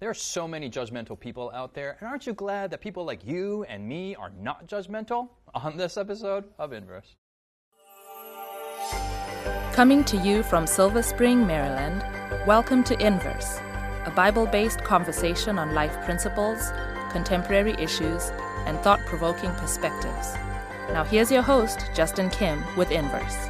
There are so many judgmental people out there, and aren't you glad that people like you and me are not judgmental? On this episode of Inverse. Coming to you from Silver Spring, Maryland, welcome to Inverse, a Bible based conversation on life principles, contemporary issues, and thought provoking perspectives. Now, here's your host, Justin Kim, with Inverse.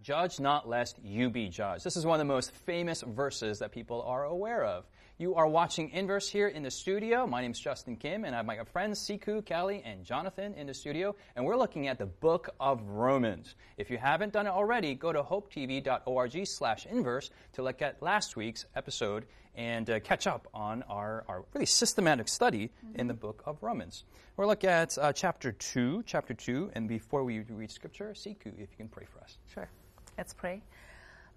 Judge not lest you be judged. This is one of the most famous verses that people are aware of. You are watching Inverse here in the studio. My name is Justin Kim, and I have my friends Sikhu, Callie, and Jonathan in the studio, and we're looking at the book of Romans. If you haven't done it already, go to hopetv.org slash inverse to look at last week's episode and uh, catch up on our, our really systematic study mm-hmm. in the book of Romans. We'll look at uh, chapter 2, chapter 2, and before we read scripture, Sikhu, if you can pray for us. Sure. Let's pray.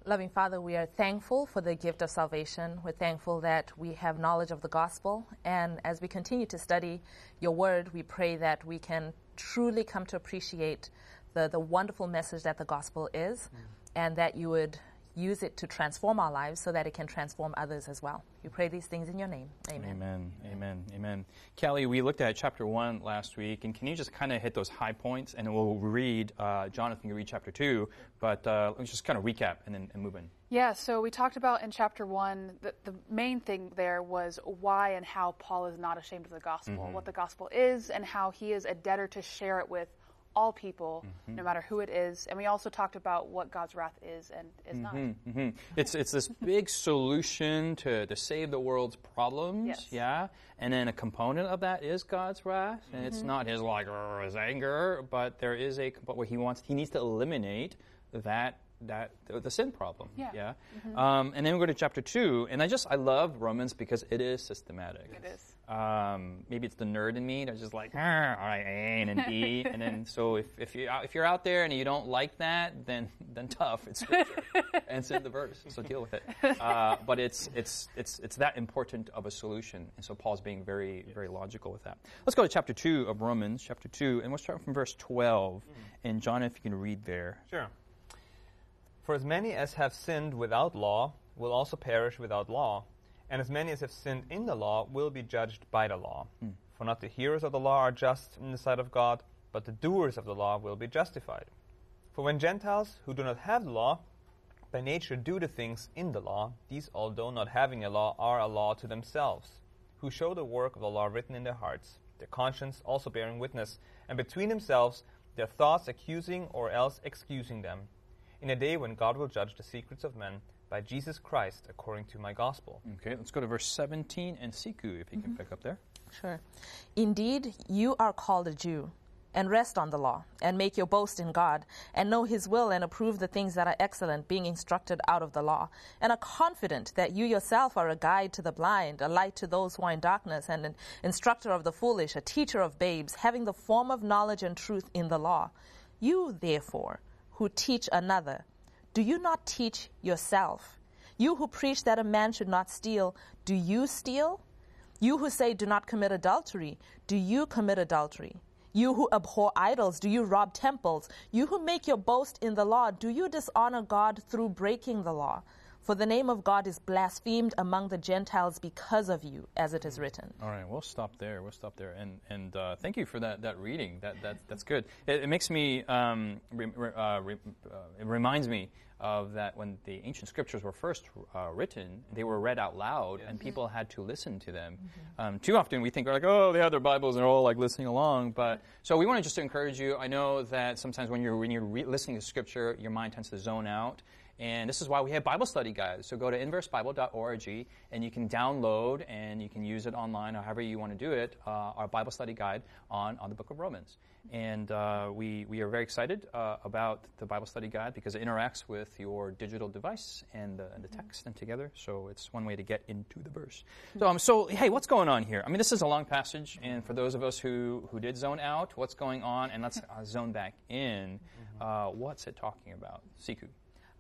Loving Father, we are thankful for the gift of salvation. We're thankful that we have knowledge of the gospel. And as we continue to study your word, we pray that we can truly come to appreciate the, the wonderful message that the gospel is, mm. and that you would use it to transform our lives so that it can transform others as well. We pray these things in your name. Amen. Amen. Amen. Amen. Callie, we looked at chapter one last week, and can you just kind of hit those high points, and we'll read. Uh, Jonathan can read chapter two, but uh, let's just kind of recap and then and move in. Yeah. So we talked about in chapter one that the main thing there was why and how Paul is not ashamed of the gospel, mm-hmm. what the gospel is, and how he is a debtor to share it with all people, mm-hmm. no matter who it is. And we also talked about what God's wrath is and is mm-hmm, not. Mm-hmm. It's, it's this big solution to, to save the world's problems, yes. yeah? And then a component of that is God's wrath. And it's mm-hmm. not his, like, his anger, but there is a, but what he wants, he needs to eliminate that that the sin problem. Yeah. yeah? Mm-hmm. Um, and then we go to chapter two, and I just I love Romans because it is systematic. It is. Um, maybe it's the nerd in me that's just like, all right, A and B, and then so if, if you if you're out there and you don't like that, then then tough. It's scripture, and it's in the verse, so deal with it. Uh, but it's it's it's it's that important of a solution, and so Paul's being very very logical with that. Let's go to chapter two of Romans, chapter two, and we'll start from verse twelve. Mm. And John, if you can read there. Sure. For as many as have sinned without law will also perish without law, and as many as have sinned in the law will be judged by the law. Mm. For not the hearers of the law are just in the sight of God, but the doers of the law will be justified. For when Gentiles who do not have the law by nature do the things in the law, these, although not having a law, are a law to themselves, who show the work of the law written in their hearts, their conscience also bearing witness, and between themselves their thoughts accusing or else excusing them in a day when God will judge the secrets of men by Jesus Christ according to my gospel. Okay, let's go to verse 17 and Sikhu, if you mm-hmm. can pick up there. Sure. Indeed, you are called a Jew, and rest on the law, and make your boast in God, and know his will, and approve the things that are excellent, being instructed out of the law, and are confident that you yourself are a guide to the blind, a light to those who are in darkness, and an instructor of the foolish, a teacher of babes, having the form of knowledge and truth in the law. You, therefore, who teach another, do you not teach yourself? You who preach that a man should not steal, do you steal? You who say do not commit adultery, do you commit adultery? You who abhor idols, do you rob temples? You who make your boast in the law, do you dishonor God through breaking the law? For the name of God is blasphemed among the Gentiles because of you, as it is written. All right, we'll stop there. We'll stop there. And and uh, thank you for that, that reading. That, that that's good. It, it makes me um, re, uh, re, uh, it reminds me of that when the ancient scriptures were first uh, written, they were read out loud, yes. and people had to listen to them. Mm-hmm. Um, too often we think like, oh, they have their Bibles and they're all like listening along. But so we want to just encourage you. I know that sometimes when you're when you're re- listening to scripture, your mind tends to zone out. And this is why we have Bible study guides. So go to inversebible.org and you can download and you can use it online or however you want to do it, uh, our Bible study guide on, on the book of Romans. And uh, we, we are very excited uh, about the Bible study guide because it interacts with your digital device and the, and the text and together. So it's one way to get into the verse. So, um, so, hey, what's going on here? I mean, this is a long passage. And for those of us who, who did zone out, what's going on? And let's uh, zone back in. Uh, what's it talking about? Sikhu.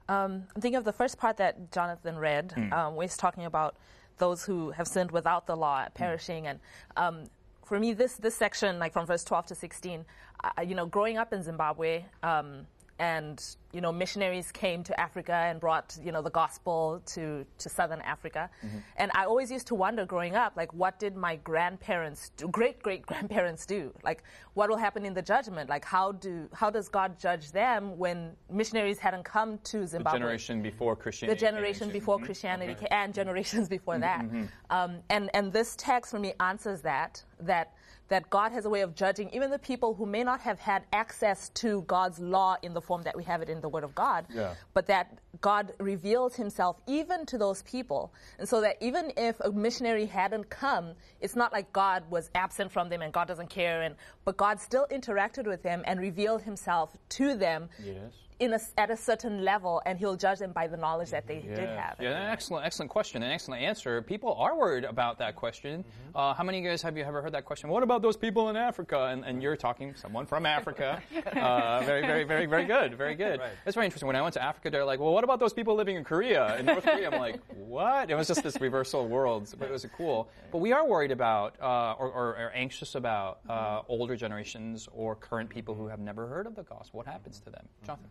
Um, I'm thinking of the first part that Jonathan read, mm. um, where he's talking about those who have sinned without the law hmm. perishing. Mm. And um, for me, this this section, like from verse 12 to 16, uh, you know, growing up in Zimbabwe um, and you know, missionaries came to Africa and brought, you know, the gospel to, to southern Africa. Mm-hmm. And I always used to wonder growing up, like, what did my grandparents do, great great grandparents do? Like, what will happen in the judgment? Like, how do how does God judge them when missionaries hadn't come to Zimbabwe The generation before Christianity the generation before mm-hmm. Christianity ca- and generations before mm-hmm. that. Um, and and this text for me answers that that that God has a way of judging even the people who may not have had access to God's law in the form that we have it in the Word of God, Yeah. but that God reveals Himself even to those people, and so that even if a missionary hadn't come, it's not like God was absent from them and God doesn't care, and but God still interacted with them and revealed Himself to them Yes. In a, at a certain level, and he'll judge them by the knowledge that they did have. yeah, an excellent, excellent question, an excellent answer. People are worried about that question. Mm-hmm. Uh, how many of you guys have you ever heard that question? What about those people in Africa? And, and you're talking someone from Africa. uh, very, very, very, very good, very good. Right. It's very interesting. When I went to Africa, they're like, "Well, what about those people living in Korea, in North Korea?" I'm like, "What?" It was just this reversal of worlds, but it was cool. But we are worried about, uh, or, or, or anxious about, uh, older generations or current people who have never heard of the gospel. What happens to them, Jonathan?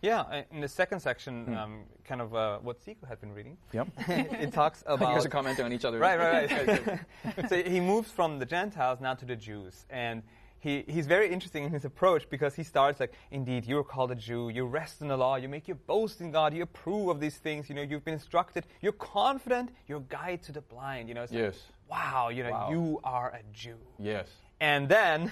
Yeah, uh, in the second section, um, kind of uh, what Sikhu had been reading, Yep. it talks you about guys are commenting on each other. Right, right, right. so he moves from the Gentiles now to the Jews. And he, he's very interesting in his approach because he starts like, indeed, you're called a Jew, you rest in the law, you make your boast in God, you approve of these things, you know, you've been instructed, you're confident, you're a guide to the blind, you know. It's like, Yes. wow, you know, Wow. you are a Jew. Yes. And then,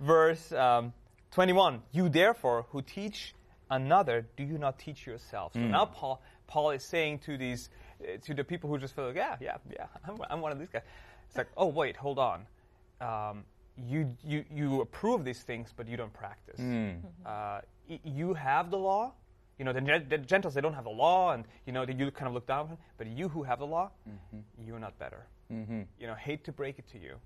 verse um, 21, you therefore who teach another, do you not teach yourself? So now Paul, Paul is saying to these, uh, to the people who just feel like, yeah, yeah, yeah, I'm, I'm one of these guys. It's like, oh wait, hold on. Um, you, you, you approve these things, but you don't practice. Uh, y- you have the law. You know, the, Gen- the Gentiles, they don't have the law, and, you know, you kind of look down on them. But you who have the law, you're not better you know, hate to break it to you.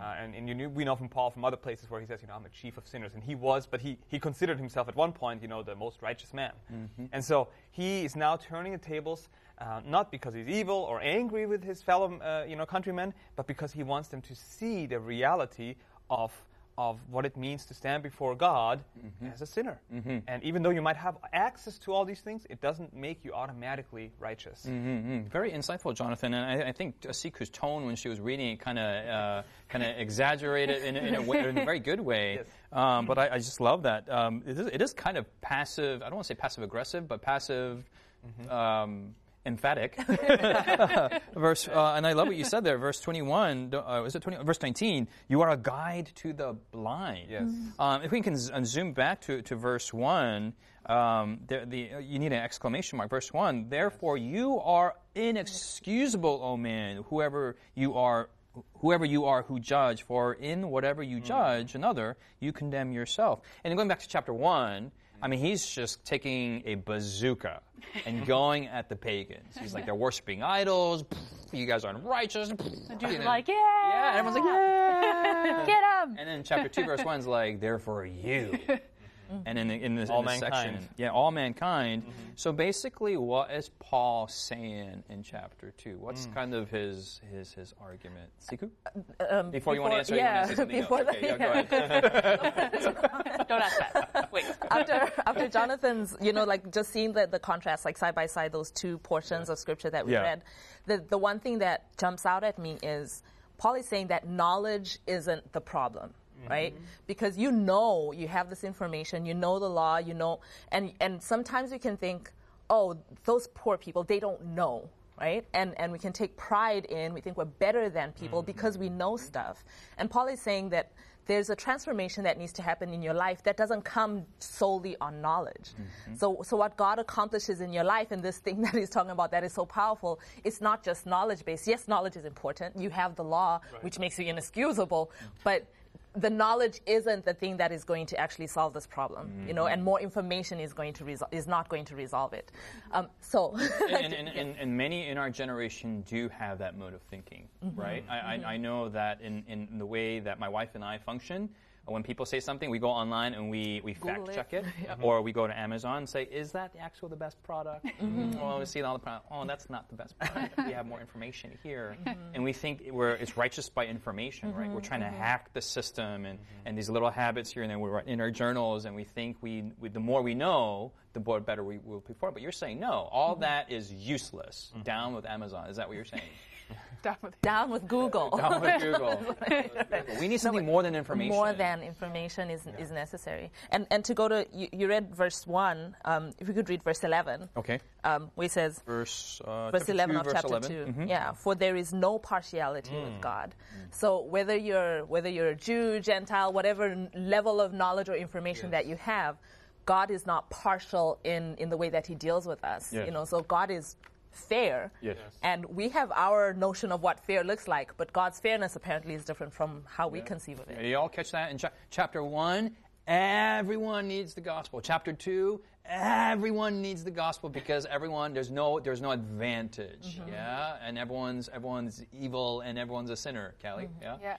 Uh, and and you knew, we know from Paul from other places where he says, you know, I'm a chief of sinners. And he was, but he, he considered himself at one point, you know, the most righteous man. And so he is now turning the tables, uh, not because he's evil or angry with his fellow, uh, you know, countrymen, but because he wants them to see the reality of of what it means to stand before God as a sinner. And even though you might have access to all these things, it doesn't make you automatically righteous. Mm, very insightful, Jonathan. And I, I think Asiku's tone when she was reading it kind of uh, kind of exaggerated in, a- in, a way, in a very good way. Yes. Um, but I, I just love that. Um, it, is, it is kind of passive. I don't want to say passive aggressive, but passive. Um, emphatic verse uh, and i love what you said there verse 21 uh, was it 20 verse 19 you are a guide to the blind Yes. um, if we can z- zoom back to, to verse 1, um, the, the, uh, you need an exclamation mark. Verse 1 Therefore, you are inexcusable, O man, whoever you are. Whoever you are who judge, for in whatever you judge another, you condemn yourself. And going back to chapter 1, I mean, he's just taking a bazooka and going at the pagans. He's like, they're worshiping idols. You guys are unrighteous. Dude's like, yeah, yeah, everyone's like, yeah. get him. And then chapter 2, verse 1 is like, therefore you. And in, the- in this, All in this mankind. section, yeah, all mankind. Mm-hmm. So basically, what is Paul saying in chapter 2? What's mm. kind of his his his argument? Sikhu? Uh, um, Before, you want to answer, yeah, you want to say something before else. the- Okay, yeah, go ahead. Don't ask that. Wait. after after Jonathan's, you know, like just seeing the, the contrast, like side by side, those two portions of scripture that we Yeah. read, the the one thing that jumps out at me is Paul is saying that knowledge isn't the problem. Mm-hmm. Right, because you know you have this information, you know the law, you know, and and sometimes we can think, oh, those poor people, they don't know, right? And and we can take pride in we think we're better than people mm-hmm. because we know mm-hmm. stuff. And Paul is saying that there's a transformation that needs to happen in your life that doesn't come solely on knowledge. Mm-hmm. So so what God accomplishes in your life and this thing that he's talking about that is so powerful, it's not just knowledge based. Yes, knowledge is important. You have the law, which makes you inexcusable, but the knowledge isn't the thing that is going to actually solve this problem, you know, and more information is going to resol- is not going to resolve it. Um, so, and, and, and, and many in our generation do have that mode of thinking, right? I, I, I know that in, in the way that my wife and I function, when people say something, we go online and we, we fact it. check it, or we go to Amazon and say, "Is that the actual the best product?" Well, we see all the product. Oh, that's not the best product. we have more information here, mm-hmm. and we think we're it's righteous by information, right? We're mm-hmm. trying to mm-hmm. hack the system and, and these little habits here, and then we're in our journals, and we think we, we the more we know, the more better we will perform. But you're saying no, all that is useless. Down with Amazon. Is that what you're saying? Down with Down with Google. Down with Google. we need something more than information. More than information is, is necessary. And and to go to you, you read verse one. Um, if we could read verse eleven, Okay. um, where it says Verse, uh, verse chapter 11 two, of verse chapter 11. 2 Mhm. yeah for there is no partiality with god so whether you're whether you're a jew gentile whatever n- level of knowledge or information that you have god is not partial in in the way that he deals with us Yes. you know so god is fair Yes. and we have our notion of what fair looks like but god's fairness apparently is different from how we conceive of it You all catch that in cha- chapter one? Everyone needs the gospel. Chapter two, everyone needs the gospel because everyone there's no there's no advantage. Yeah, and everyone's everyone's evil and everyone's a sinner. Callie, yeah.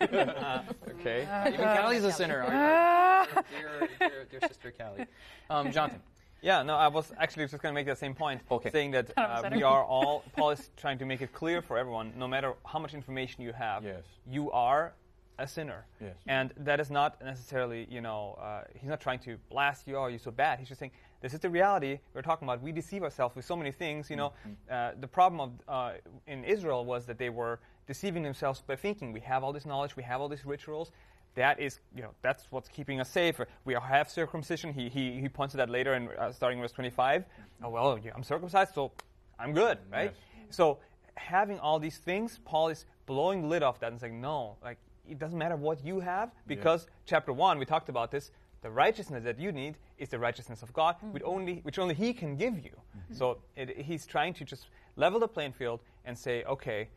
yeah. Okay. Even Callie's a sinner. Our- dear, dear, dear sister Callie. Um, Jonathan. Yeah, no, I was actually just going to make that same point, Okay. saying that uh, we are all. Paul is trying to make it clear for everyone, no matter how much information you have, Yes. you are a sinner, Yes. and that is not necessarily, you know, uh, he's not trying to blast you. Oh, you're so bad. He's just saying this is the reality we're talking about. We deceive ourselves with so many things. You know, uh, the problem of uh, in Israel was that they were deceiving themselves by thinking we have all this knowledge, we have all these rituals. That is, you know, that's what's keeping us safe. We have circumcision. He, he, he points to that later in uh, starting verse 25. Oh, well, I'm circumcised, so I'm good, mm, right? So having all these things, Paul is blowing the lid off that and saying, no, like, it doesn't matter what you have because chapter 1, we talked about this, the righteousness that you need is the righteousness of God, mm-hmm. which, only, which only He can give you. Mm-hmm. So it, he's trying to just level the playing field and say, okay,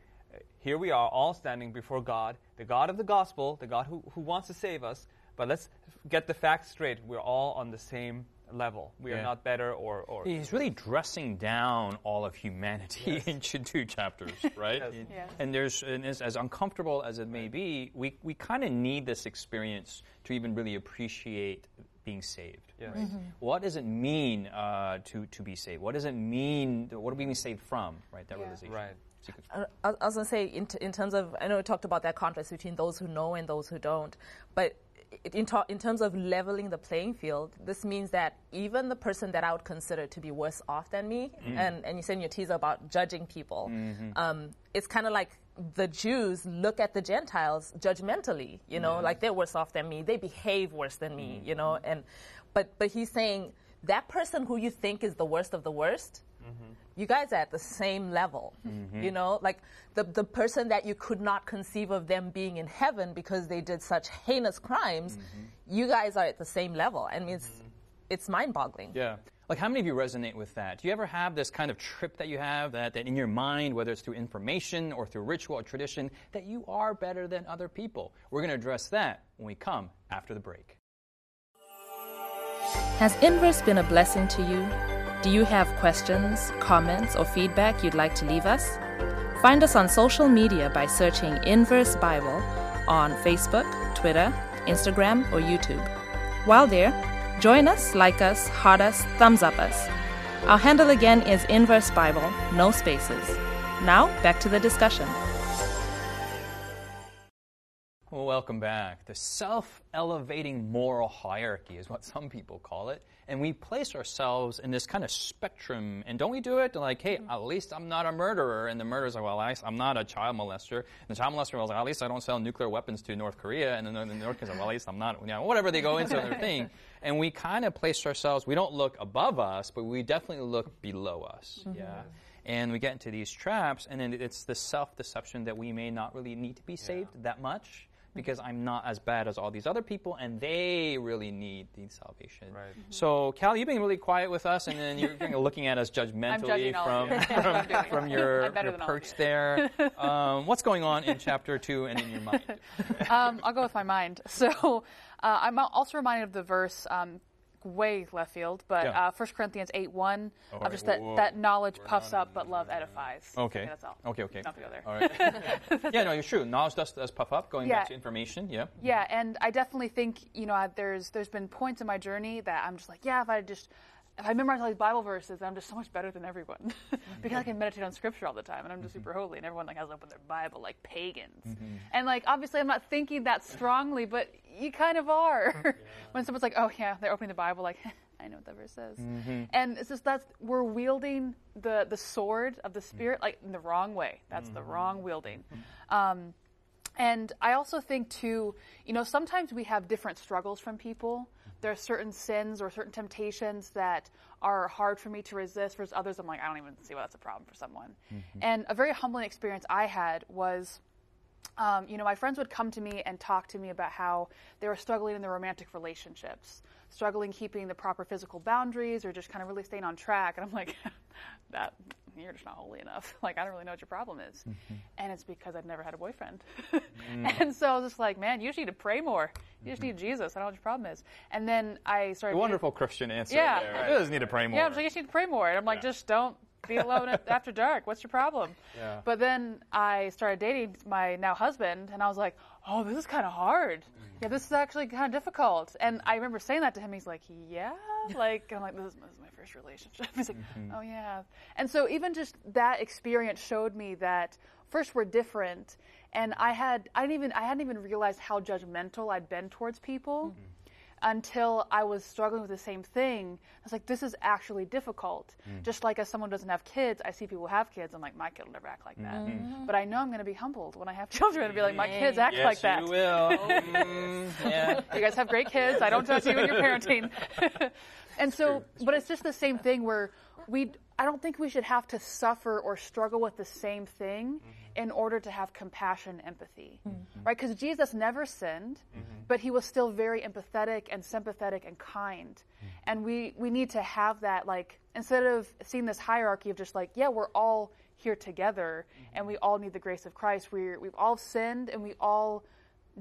here we are all standing before God, the God of the gospel, the God who, who wants to save us, but let's get the facts straight. We're all on the same level. We Yeah. are not better or. or He's really dressing down all of humanity in ch- two chapters, right? Yes. And- Yes. And there's, and as, as uncomfortable as it may be, we, we kind of need this experience to even really appreciate being saved. Yeah. Right? What does it mean uh, to, to be saved? What does it mean? What are we being saved from? Right? That Yeah. realization. Right. I, I was going to say, in, t- in terms of, I know we talked about that contrast between those who know and those who don't, but in, ta- in terms of leveling the playing field, this means that even the person that I would consider to be worse off than me, mm. and, and you said in your teaser about judging people, mm-hmm. um, it's kind of like the Jews look at the Gentiles judgmentally, you know, like they're worse off than me, they behave worse than me, you know, mm-hmm. and but but he's saying that person who you think is the worst of the worst, Mm-hmm. you guys are at the same level. Mm-hmm. You know, like the, the person that you could not conceive of them being in heaven because they did such heinous crimes, mm-hmm. you guys are at the same level. I mean, it's, it's mind boggling. Yeah. Like, how many of you resonate with that? Do you ever have this kind of trip that you have that, that in your mind, whether it's through information or through ritual or tradition, that you are better than other people? We're going to address that when we come after the break. Has Inverse been a blessing to you? Do you have questions, comments, or feedback you'd like to leave us? Find us on social media by searching Inverse Bible on Facebook, Twitter, Instagram, or YouTube. While there, join us, like us, heart us, thumbs up us. Our handle again is Inverse Bible, no spaces. Now, back to the discussion. Well, welcome back. The self elevating moral hierarchy is what some people call it. And we place ourselves in this kind of spectrum. And don't we do it? Like, hey, mm-hmm. at least I'm not a murderer. And the murderer's like, well, I'm not a child molester. And the child molester was like, at least I don't sell nuclear weapons to North Korea. And then the North Korea's like, well, at least I'm not, you know, whatever they go into their thing. And we kind of place ourselves, we don't look above us, but we definitely look below us. Mm-hmm. Yeah. And we get into these traps, and then it's the self deception that we may not really need to be saved that much because I'm not as bad as all these other people, and they really need the salvation. Right. So, Cal, you've been really quiet with us, and then you're kind of looking at us judgmentally judging from, from, I'm doing from your, your than all of perch you. there. Um, what's going on in chapter two and in your mind? um, I'll go with my mind. So uh, I'm also reminded of the verse. Um, Way left field, but Yeah. uh, 1 Corinthians 8 1, All of right, just that, whoa, whoa. that knowledge puffs up, but love edifies. Okay. that's all. Okay, okay. Not to go there. All right. yeah, no, you're true. Knowledge does, does puff up, going back to information. Yeah. Yeah, and I definitely think you know I- there's there's been points in my journey that I'm just like, yeah, if I just if I memorize all these Bible verses, I'm just so much better than everyone mm-hmm. because I can meditate on Scripture all the time, and I'm just mm-hmm. super holy, and everyone like has to open their Bible like pagans, mm-hmm. and like obviously I'm not thinking that strongly, but you kind of are when someone's like, oh yeah, they're opening the Bible, like I know what that verse says. Mm-hmm. And it's just that's we're wielding the the sword of the spirit like in the wrong way. That's the wrong wielding. Um, and I also think too, you know, sometimes we have different struggles from people. There are certain sins or certain temptations that are hard for me to resist. Versus others, I'm like, I don't even see why that's a problem for someone. And a very humbling experience I had was um, you know, my friends would come to me and talk to me about how they were struggling in their romantic relationships, struggling keeping the proper physical boundaries, or just kind of really staying on track. And I'm like, that you're just not holy enough. Like, I don't really know what your problem is. Mm-hmm. And it's because I've never had a boyfriend. Mm. and so I was just like, man, you just need to pray more. You just need mm-hmm. Jesus. I don't know what your problem is. And then I started. A wonderful Christian answer. Yeah. there. Right. It does need to pray more. Yeah, I was like, you just need to pray more. And I'm like, Yeah. just don't be alone after dark. What's your problem? Yeah. But then I started dating my now husband, and I was like, oh, this is kind of hard. Mm-hmm. Yeah, this is actually kind of difficult. And I remember saying that to him. He's like, yeah, like I'm like, this is, this is my first relationship. He's like, mm-hmm. oh yeah. And so even just that experience showed me that first we're different, and I had I didn't even I hadn't even realized how judgmental I'd been towards people mm-hmm. Until I was struggling with the same thing. I was like, this is actually difficult. Mm. Just like as someone doesn't have kids, I see people who have kids. I'm like, my kid will never act like that. Mm-hmm. Mm-hmm. But I know I'm going to be humbled when I have children and be like, my kids act yes, like that. you will. Mm, yeah. You guys have great kids. I don't judge you in your parenting. and so, but it's just the same thing where we, I don't think we should have to suffer or struggle with the same thing mm-hmm. In order to have compassion, empathy, hmm. right? Because Jesus never sinned, mm-hmm. but he was still very empathetic and sympathetic and kind. Mm-hmm. And we, we need to have that, like, instead of seeing this hierarchy of just like, yeah, we're all here together mm-hmm. and we all need the grace of Christ. We're, we've all sinned and we all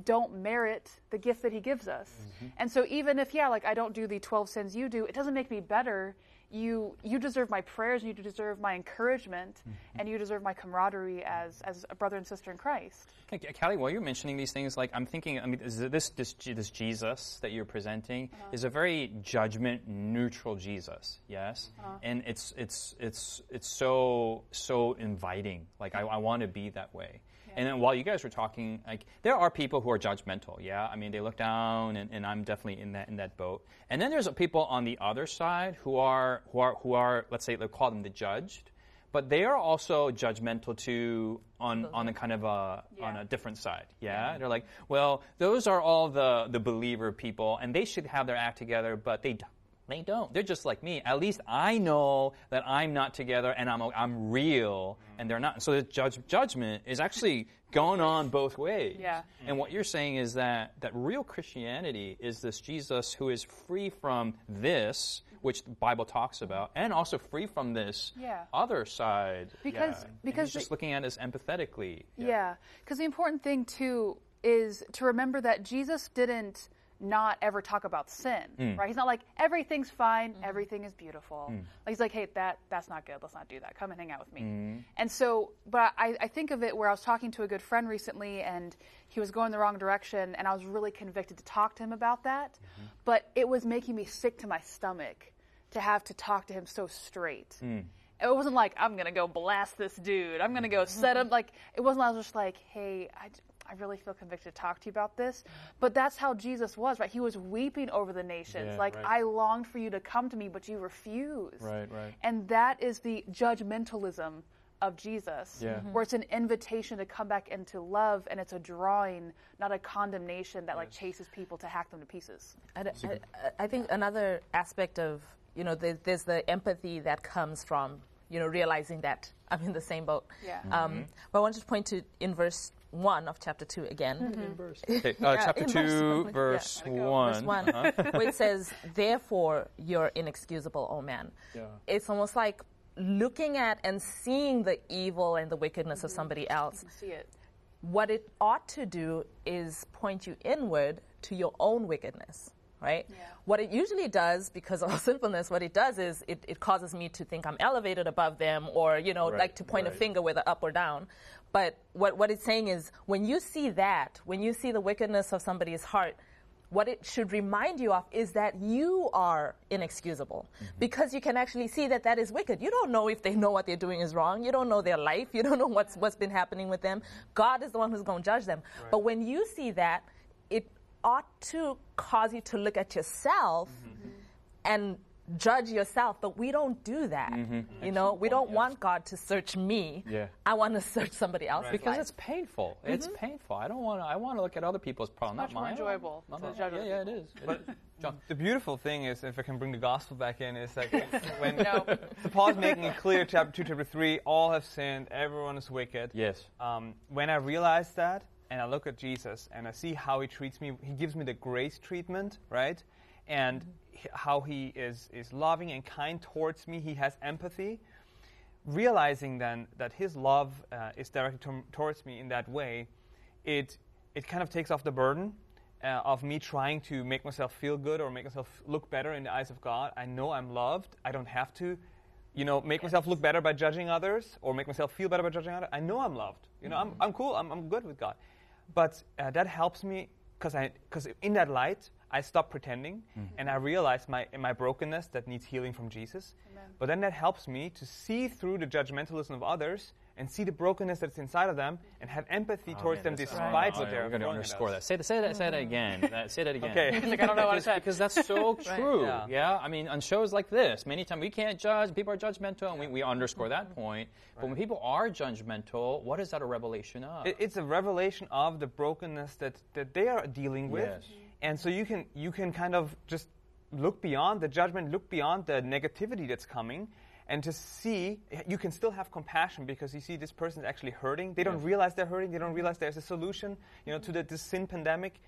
don't merit the gift that he gives us. And so even if yeah, like I don't do the 12 sins you do, it doesn't make me better. You you deserve my prayers, and you deserve my encouragement, mm-hmm. and you deserve my camaraderie as as a brother and sister in Christ. Hey, Callie, while you're mentioning these things, like I'm thinking, I mean, is this this this Jesus that you're presenting uh-huh. is a very judgment neutral Jesus, yes, uh-huh. and it's it's it's it's so so inviting. Like I, I want to be that way. And then while you guys were talking, like there are people who are judgmental. Yeah, I mean they look down, and, and I'm definitely in that in that boat. And then there's people on the other side who are who are who are let's say they call them the judged, but they are also judgmental too on on a kind of a on a different side. Yeah? they're like, well, those are all the the believer people, and they should have their act together, but they. Don't. They don't. They're just like me. At least I know that I'm not together and I'm, I'm real mm-hmm. and they're not. So the judge, judgment is actually going on both ways. Yeah. And what you're saying is that, that real Christianity is this Jesus who is free from this, which the Bible talks about, and also free from this Yeah. other side. Because- Yeah. And because he's just the- looking at us empathetically. Yeah, because the important thing too is to remember that Jesus didn't not ever talk about sin, hmm. right? He's not like everything's fine, hmm. everything is beautiful. Hmm. Like, he's like, hey, that that's not good. Let's not do that. Come and hang out with me. And so, but I, I think of it where I was talking to a good friend recently, and he was going the wrong direction, and I was really convicted to talk to him about that. Mm-hmm. But it was making me sick to my stomach to have to talk to him so straight. It wasn't like I'm gonna go blast this dude. I'm gonna go set him like it wasn't. I was just like, hey, I, I really feel convicted to talk to you about this. But that's how Jesus was, right? He was weeping over the nations. Yeah, like right. I longed for you to come to me, but you refused. Right, right. And that is the judgmentalism of Jesus, Yeah. where it's an invitation to come back into love, and it's a drawing, not a condemnation that like chases people to hack them to pieces. I, I- I think another aspect of you know there's, there's the empathy that comes from you know realizing that I'm in the same boat. Yeah. Um, but I wanted to point to in verse one of chapter two again. Mm-hmm. Okay, uh, chapter in verse 2, one. verse 1. Verse one, uh-huh. where it says, "Therefore you're inexcusable, O man." Yeah. It's almost like looking at and seeing the evil and the wickedness of mm-hmm. somebody else. See it. What it ought to do is point you inward to your own wickedness, right? Yeah. What it usually does, because of our sinfulness, what it does is it, it causes me to think I'm elevated above them or, you know, Right, like to point a finger whether up or down. But what, what it's saying is when you see that, when you see the wickedness of somebody's heart, what it should remind you of is that you are inexcusable mm-hmm. because you can actually see that that is wicked. You don't know if they know what they're doing is wrong. You don't know their life. You don't know what's what's been happening with them. God is the one who's going to judge them. But when you see that, it ought to cause you to look at yourself mm-hmm. and judge yourself, but we don't do that. Mm-hmm. You know, we don't want God to search me. Yeah. I want to search somebody else because it's painful. It's mm-hmm. painful. I don't want to. I want to look at other people's problems, much not more mine. enjoyable Not to mine. judge yeah, yeah, it is. But John. the beautiful thing is, if I can bring the gospel back in, is like when No. so Paul's making it clear, chapter two, chapter three, all have sinned, everyone is wicked. Yes. Um, when I realize that, and I look at Jesus, and I see how he treats me, he gives me the grace treatment, right? And h- how he is is loving and kind towards me. He has empathy. Realizing then that his love uh, is directed to, towards me in that way, it it kind of takes off the burden uh, of me trying to make myself feel good or make myself look better in the eyes of God. I know I'm loved. I don't have to, you know, make myself look better by judging others or make myself feel better by judging others. I know I'm loved. You know, I'm, I'm cool. I'm, I'm good with God. But uh, that helps me because in that light I stop pretending mm-hmm. and I realize my my brokenness that needs healing from Jesus. But then that helps me to see through the judgmentalism of others and see the brokenness that's inside of them and have empathy oh, towards them despite Oh, what yeah, they're We're going to underscore that. Say that. Say that. Say that again. That- say that again. Okay. Like, I don't know what I because, said. because that's so true. Yeah. Yeah. I mean, on shows like this, many times we can't judge. People are judgmental, and we, we underscore that mm-hmm. point. But when people are judgmental, what is that a revelation of? It, it's a revelation of the brokenness that, that they are dealing with. Yes. And so you can you can kind of just look beyond the judgment, look beyond the negativity that's coming, and to see you can still have compassion because you see this person is actually hurting. They don't realize they're hurting. They don't mm-hmm. realize there's a solution, you know, to the, this sin pandemic,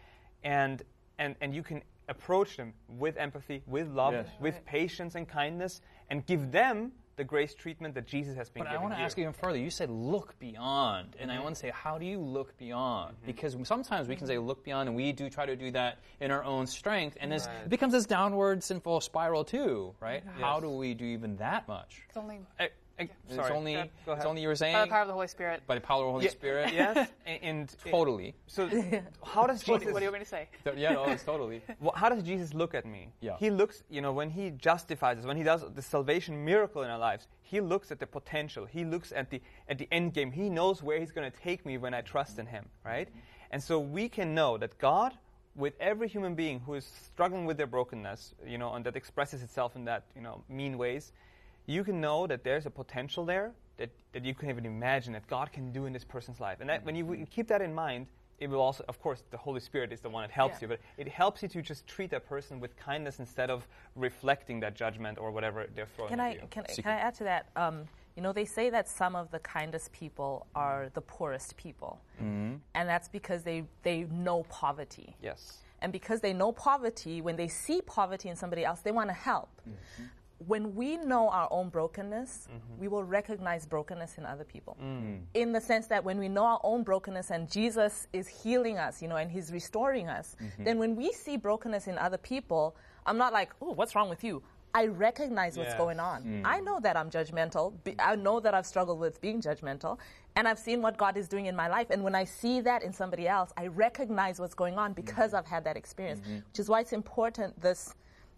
and and and you can approach them with empathy, with love, Yes. with patience and kindness, and give them the grace treatment that Jesus has been But I want to ask you even further. You said look beyond, and I mm-hmm. want to say, how do you look beyond? Mm-hmm. Because sometimes we can say look beyond, and we do try to do that in our own strength, and this, it becomes this downward sinful spiral too, right? Mm-hmm. How do we do even that much? It's only I- I- It's sorry. only, Go it's only you were saying by the power of the Holy Spirit. by the power of the Holy Ye- Spirit. yes, and, and Totally. So, how does Jesus? what do you want me to say? yeah, no, it's totally. wh- how does Jesus look at me? Yeah. He looks, you know, when he justifies us, when he does the salvation miracle in our lives, he looks at the potential. He looks at the at the end game. He knows where he's going to take me when I trust in him, right? And so we can know that God, with every human being who is struggling with their brokenness, you know, and that expresses itself in that, you know, mean ways, you can know that there's a potential there that, that you can even imagine that God can do in this person's life. And that, when you keep that in mind, it will also, of course, the Holy Spirit is the one that helps Yeah. you, but it helps you to just treat that person with kindness instead of reflecting that judgment or whatever they're throwing Can at I you. can, can I add to that? Um, you know, they say that some of the kindest people are the poorest people, and that's because they they know poverty. yes. And because they know poverty, when they see poverty in somebody else, they want to help. When we know our own brokenness, mm-hmm. we will recognize brokenness in other people. Mm. In the sense that when we know our own brokenness and Jesus is healing us, you know, and He's restoring us, mm-hmm. then when we see brokenness in other people, I'm not like, oh, what's wrong with you? I recognize what's Yes. going on. Mm. I know that I'm judgmental. Be- I know that I've struggled with being judgmental. And I've seen what God is doing in my life. And when I see that in somebody else, I recognize what's going on because mm-hmm. I've had that experience. Which is why it's important this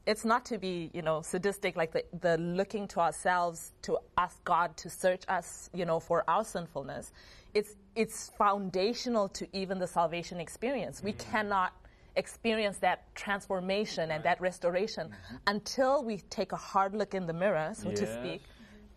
it's not to be, you know, sadistic like the, the looking to ourselves to ask God to search us, you know, for our sinfulness. It's it's foundational to even the salvation experience. We mm-hmm. cannot experience that transformation and that restoration mm-hmm. until we take a hard look in the mirror, so to speak,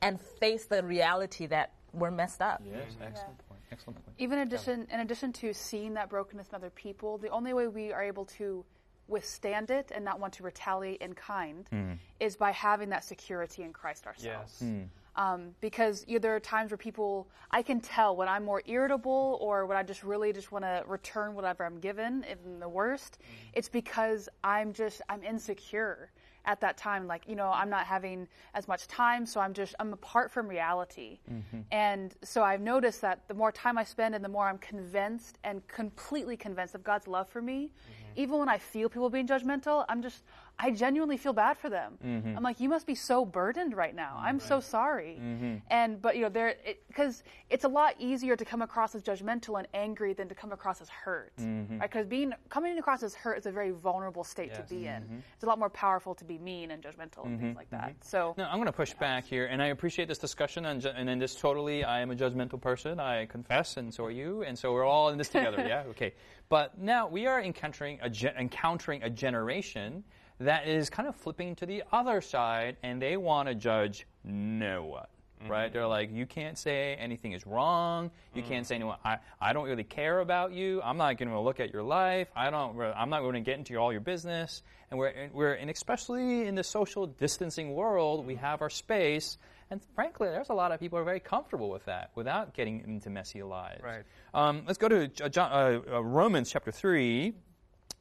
and face the reality that we're messed up. Yes, mm-hmm. excellent point. Excellent point. Even in addition, in addition to seeing that brokenness in other people, the only way we are able to withstand it and not want to retaliate in kind hmm. is by having that security in Christ ourselves. Yes. Hmm. Um, because you know, there are times where people, I can tell when I'm more irritable or when I just really just want to return whatever I'm given, even the worst. Hmm. It's because I'm just I'm insecure at that time. Like you know, I'm not having as much time, so I'm just I'm apart from reality. Mm-hmm. And so I've noticed that the more time I spend and the more I'm convinced and completely convinced of God's love for me, mm-hmm. even when I feel people being judgmental, I'm just I genuinely feel bad for them. Mm-hmm. I'm like, you must be so burdened right now. I'm so sorry. Mm-hmm. And but you know, there because it's a lot easier to come across as judgmental and angry than to come across as hurt. Mm-hmm. Right? Because being coming across as hurt is a very vulnerable state to Yes. be in. It's a lot more powerful to be mean and judgmental and things like that. So No, I'm going to push back here, and I appreciate this discussion, and, and in this totally, I am a judgmental person, I confess, and so are you, and so we're all in this together, yeah? Okay. But now we are encountering a, ge- encountering a generation that is kind of flipping to the other side and they want to judge no one. Mm-hmm. Right? They're like, you can't say anything is wrong. You mm-hmm. can't say anyone. I, I don't really care about you. I'm not going to look at your life. I don't. I'm not going to get into all your business. And we're we're and especially in the social distancing world, we mm-hmm. have our space. And frankly, there's a lot of people who are very comfortable with that without getting into messy lives. Right. Um, let's go to John, uh, uh, Romans chapter 3.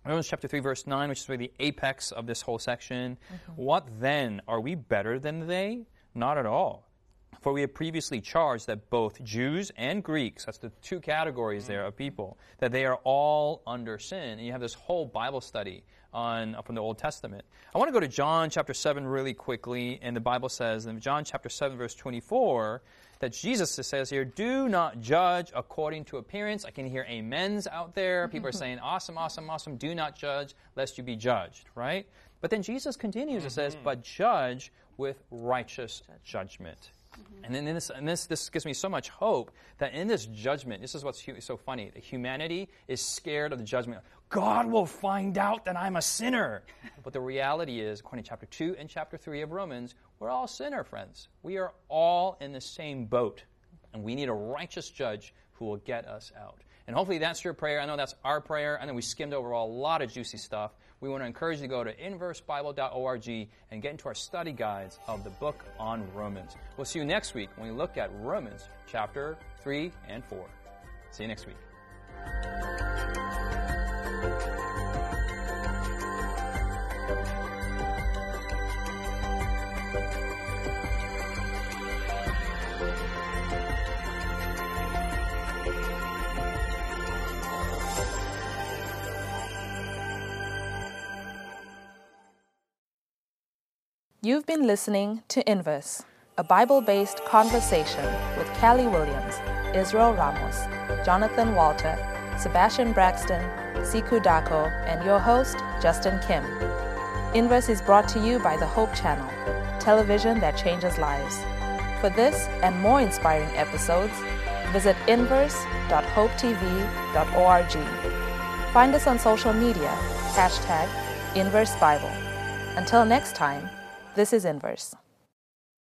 Romans chapter 3, verse 9, which is really the apex of this whole section. What then? Are we better than they? Not at all. For we have previously charged that both Jews and Greeks, that's the two categories there of people, that they are all under sin. And you have this whole Bible study on from the Old Testament. I want to go to John chapter 7 really quickly, and the Bible says in John chapter 7, verse 24, that Jesus says here, do not judge according to appearance. I can hear amens out there. People are saying, awesome, awesome, awesome. Do not judge, lest you be judged, right? But then Jesus continues and says, mm-hmm. but judge with righteous judgment. Mm-hmm. And then in this, and this, this gives me so much hope that in this judgment, this is what's hu- so funny. Humanity is scared of the judgment. God will find out that I'm a sinner. But the reality is, according to chapter 2 and chapter 3 of Romans, we're all sinner, friends. We are all in the same boat. And we need a righteous judge who will get us out. And hopefully that's your prayer. I know that's our prayer. I know we skimmed over a lot of juicy stuff. We want to encourage you to go to inversebible.org and get into our study guides of the book on Romans. We'll see you next week when we look at Romans chapter 3 and 4. See you next week. You've been listening to Inverse, a Bible based conversation with Callie Williams, Israel Ramos, Jonathan Walter, Sebastian Braxton, Sikhu Daco, and your host, Justin Kim. Inverse is brought to you by the Hope Channel, television that changes lives. For this and more inspiring episodes, visit inverse.hopetv.org. Find us on social media, hashtag Inverse Bible. Until next time, this is Inverse.